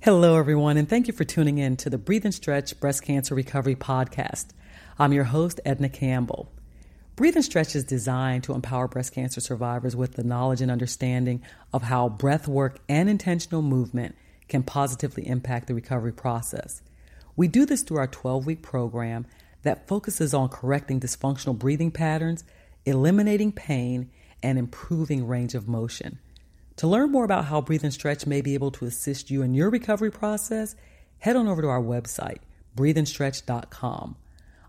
Hello, everyone, and thank you for tuning in to the Breathe and Stretch Breast Cancer Recovery Podcast. I'm your host, Edna Campbell. Breathe and Stretch is designed to empower breast cancer survivors with the knowledge and understanding of how breath work and intentional movement can positively impact the recovery process. We do this through our 12 week program that focuses on correcting dysfunctional breathing patterns, eliminating pain, and improving range of motion. To learn more about how Breathe and Stretch may be able to assist you in your recovery process, head on over to our website, breatheandstretch.com.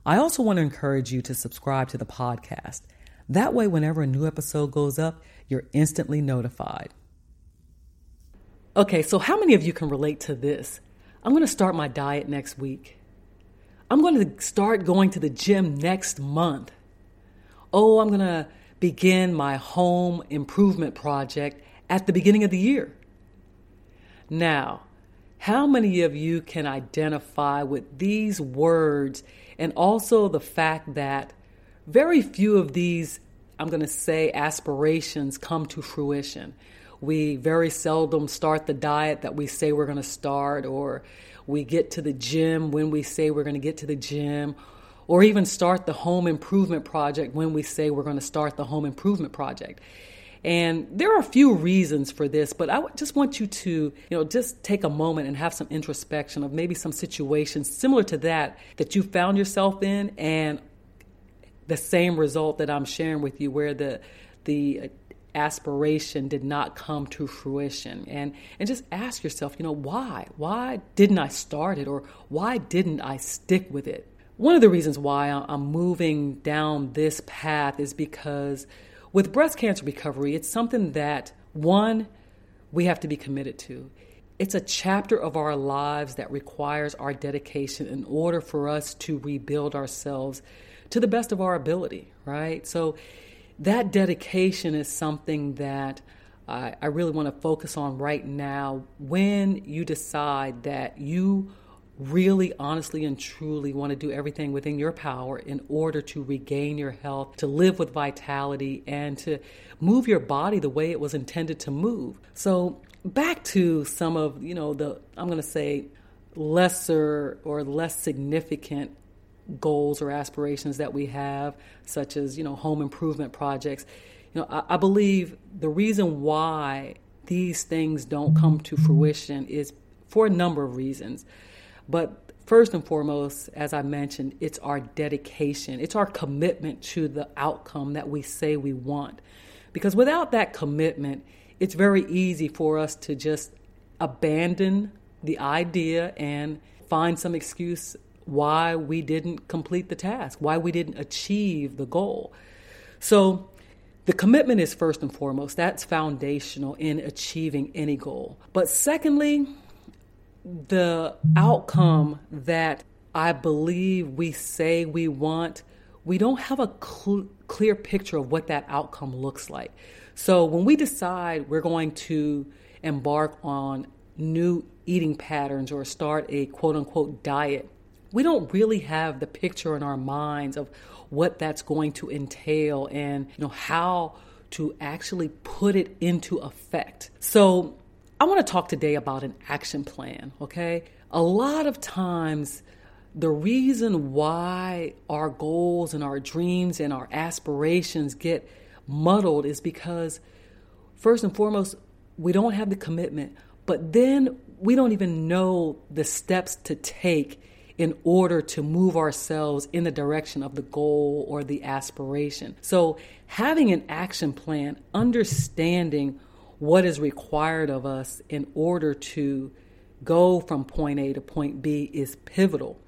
I also want to encourage you to subscribe to the podcast. That way, whenever a new episode goes up, you're instantly notified. Okay, so how many of you can relate to this? I'm going to start my diet next week. I'm going to start going to the gym next month. Oh, I'm going to begin my home improvement project at the beginning of the year. Now, how many of you can identify with these words and also the fact that very few of these, I'm going to say, aspirations come to fruition? We very seldom start the diet that we say we're going to start, or we get to the gym when we say we're going to get to the gym, or even start the home improvement project when we say we're going to start the home improvement project. And there are a few reasons for this, but I just want you to, you know, just take a moment and have some introspection of maybe some situations similar to that that you found yourself in and the same result that I'm sharing with you where the the uh, aspiration did not come to fruition. And and just ask yourself you know why? Why didn't i start it or why didn't i stick with it? One of the reasons why i'm moving down this path is because with breast cancer recovery, it's something that, one, we have to be committed to. It's a chapter of our lives that requires our dedication in order for us to rebuild ourselves to the best of our ability, right? So, that dedication is something that I, I really want to focus on right now when you decide that you really honestly and truly want to do everything within your power in order to regain your health, to live with vitality, and to move your body the way it was intended to move. So, back to some of, you know, the, I'm going to say, lesser or less significant goals or aspirations that we have, such as, you know, home improvement projects. You know, I, I believe the reason why these things don't come to fruition is for a number of reasons. But first and foremost, as I mentioned, it's our dedication, it's our commitment to the outcome that we say we want. Because without that commitment, it's very easy for us to just abandon the idea and find some excuse why we didn't complete the task, why we didn't achieve the goal. So, the commitment is first and foremost. That's foundational in achieving any goal. But secondly, the outcome that I believe we say we want, we don't have a cl- clear picture of what that outcome looks like. So when we decide we're going to embark on new eating patterns or start a quote unquote diet, we don't really have the picture in our minds of what that's going to entail and you know how to actually put it into effect. So I want to talk today about an action plan, okay? A lot of times, the reason why our goals and our dreams and our aspirations get muddled is because, first and foremost, we don't have the commitment, but then we don't even know the steps to take in order to move ourselves in the direction of the goal or the aspiration. So, having an action plan, understanding what is required of us in order to go from point A to point B is pivotal.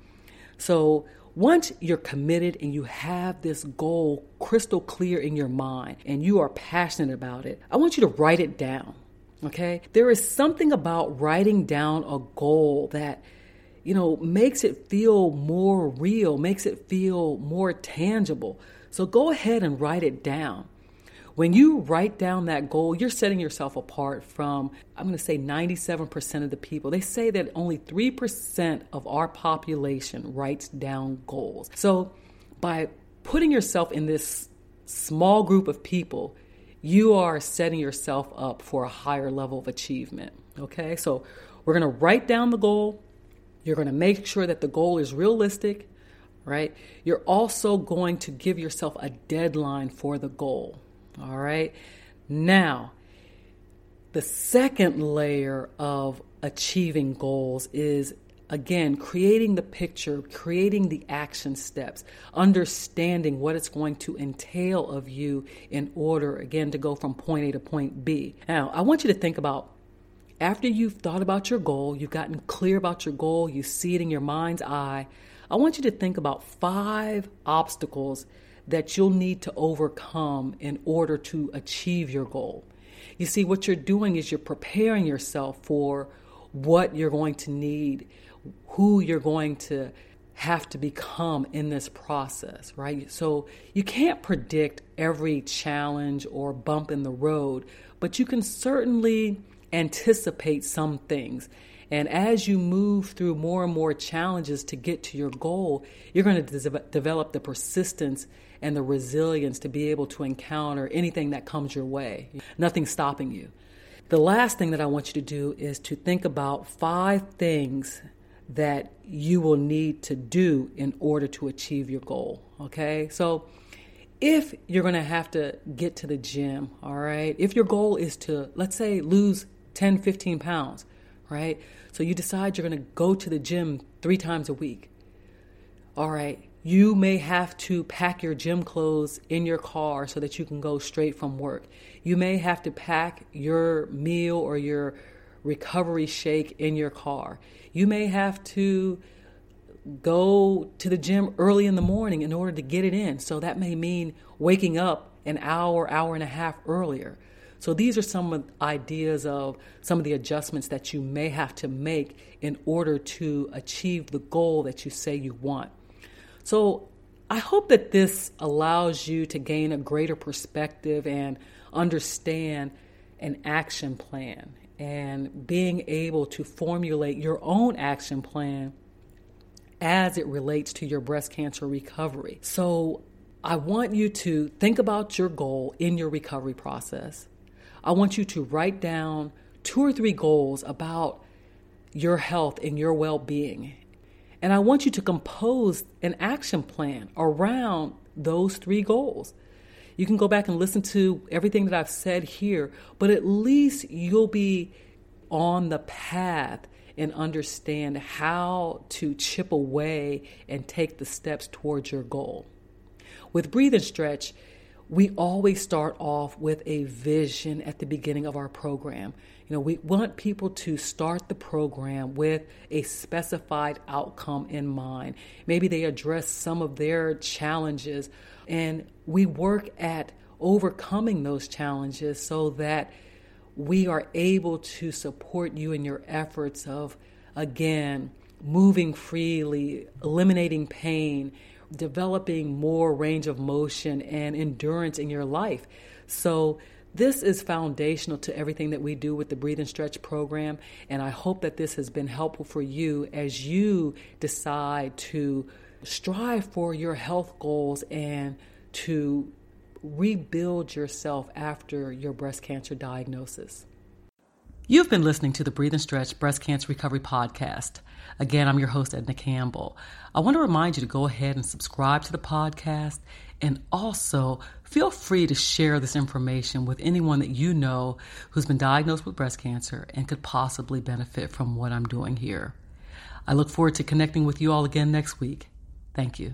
So, once you're committed and you have this goal crystal clear in your mind and you are passionate about it, I want you to write it down. Okay? There is something about writing down a goal that you know, makes it feel more real, makes it feel more tangible. So go ahead and write it down. When you write down that goal, you're setting yourself apart from, I'm going to say 97% of the people. They say that only 3% of our population writes down goals. So by putting yourself in this small group of people, you are setting yourself up for a higher level of achievement. Okay, so we're going to write down the goal, you're going to make sure that the goal is realistic, right? You're also going to give yourself a deadline for the goal, all right? Now, the second layer of achieving goals is again creating the picture, creating the action steps, understanding what it's going to entail of you in order again to go from point A to point B. Now, I want you to think about after you've thought about your goal, you've gotten clear about your goal, you see it in your mind's eye, I want you to think about five obstacles that you'll need to overcome in order to achieve your goal. You see, what you're doing is you're preparing yourself for what you're going to need, who you're going to have to become in this process, right? So you can't predict every challenge or bump in the road, but you can certainly anticipate some things. And as you move through more and more challenges to get to your goal, you're going to de- develop the persistence and the resilience to be able to encounter anything that comes your way. Nothing stopping you. The last thing that I want you to do is to think about five things that you will need to do in order to achieve your goal. Okay? So, if you're going to have to get to the gym, all right, if your goal is to, let's say, lose 10, 15 pounds, right? So you decide you're going to go to the gym three times a week. All right, you may have to pack your gym clothes in your car so that you can go straight from work. You may have to pack your meal or your recovery shake in your car. You may have to go to the gym early in the morning in order to get it in. So that may mean waking up an hour, hour and a half earlier. So these are some of ideas of some of the adjustments that you may have to make in order to achieve the goal that you say you want. So I hope that this allows you to gain a greater perspective and understand an action plan and being able to formulate your own action plan as it relates to your breast cancer recovery. So I want you to think about your goal in your recovery process. I want you to write down two or three goals about your health and your well being. And I want you to compose an action plan around those three goals. You can go back and listen to everything that I've said here, but at least you'll be on the path and understand how to chip away and take the steps towards your goal. With Breathe and Stretch, we always start off with a vision at the beginning of our program. You know, we want people to start the program with a specified outcome in mind. Maybe they address some of their challenges, and we work at overcoming those challenges so that we are able to support you in your efforts of, again, moving freely, eliminating pain, developing more range of motion and endurance in your life. So, this is foundational to everything that we do with the Breathe and Stretch program. And I hope that this has been helpful for you as you decide to strive for your health goals and to rebuild yourself after your breast cancer diagnosis. You've been listening to the Breathe and Stretch Breast Cancer Recovery Podcast. Again, I'm your host, Edna Campbell. I want to remind you to go ahead and subscribe to the podcast and also feel free to share this information with anyone that you know who's been diagnosed with breast cancer and could possibly benefit from what I'm doing here. I look forward to connecting with you all again next week. Thank you.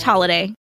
holiday.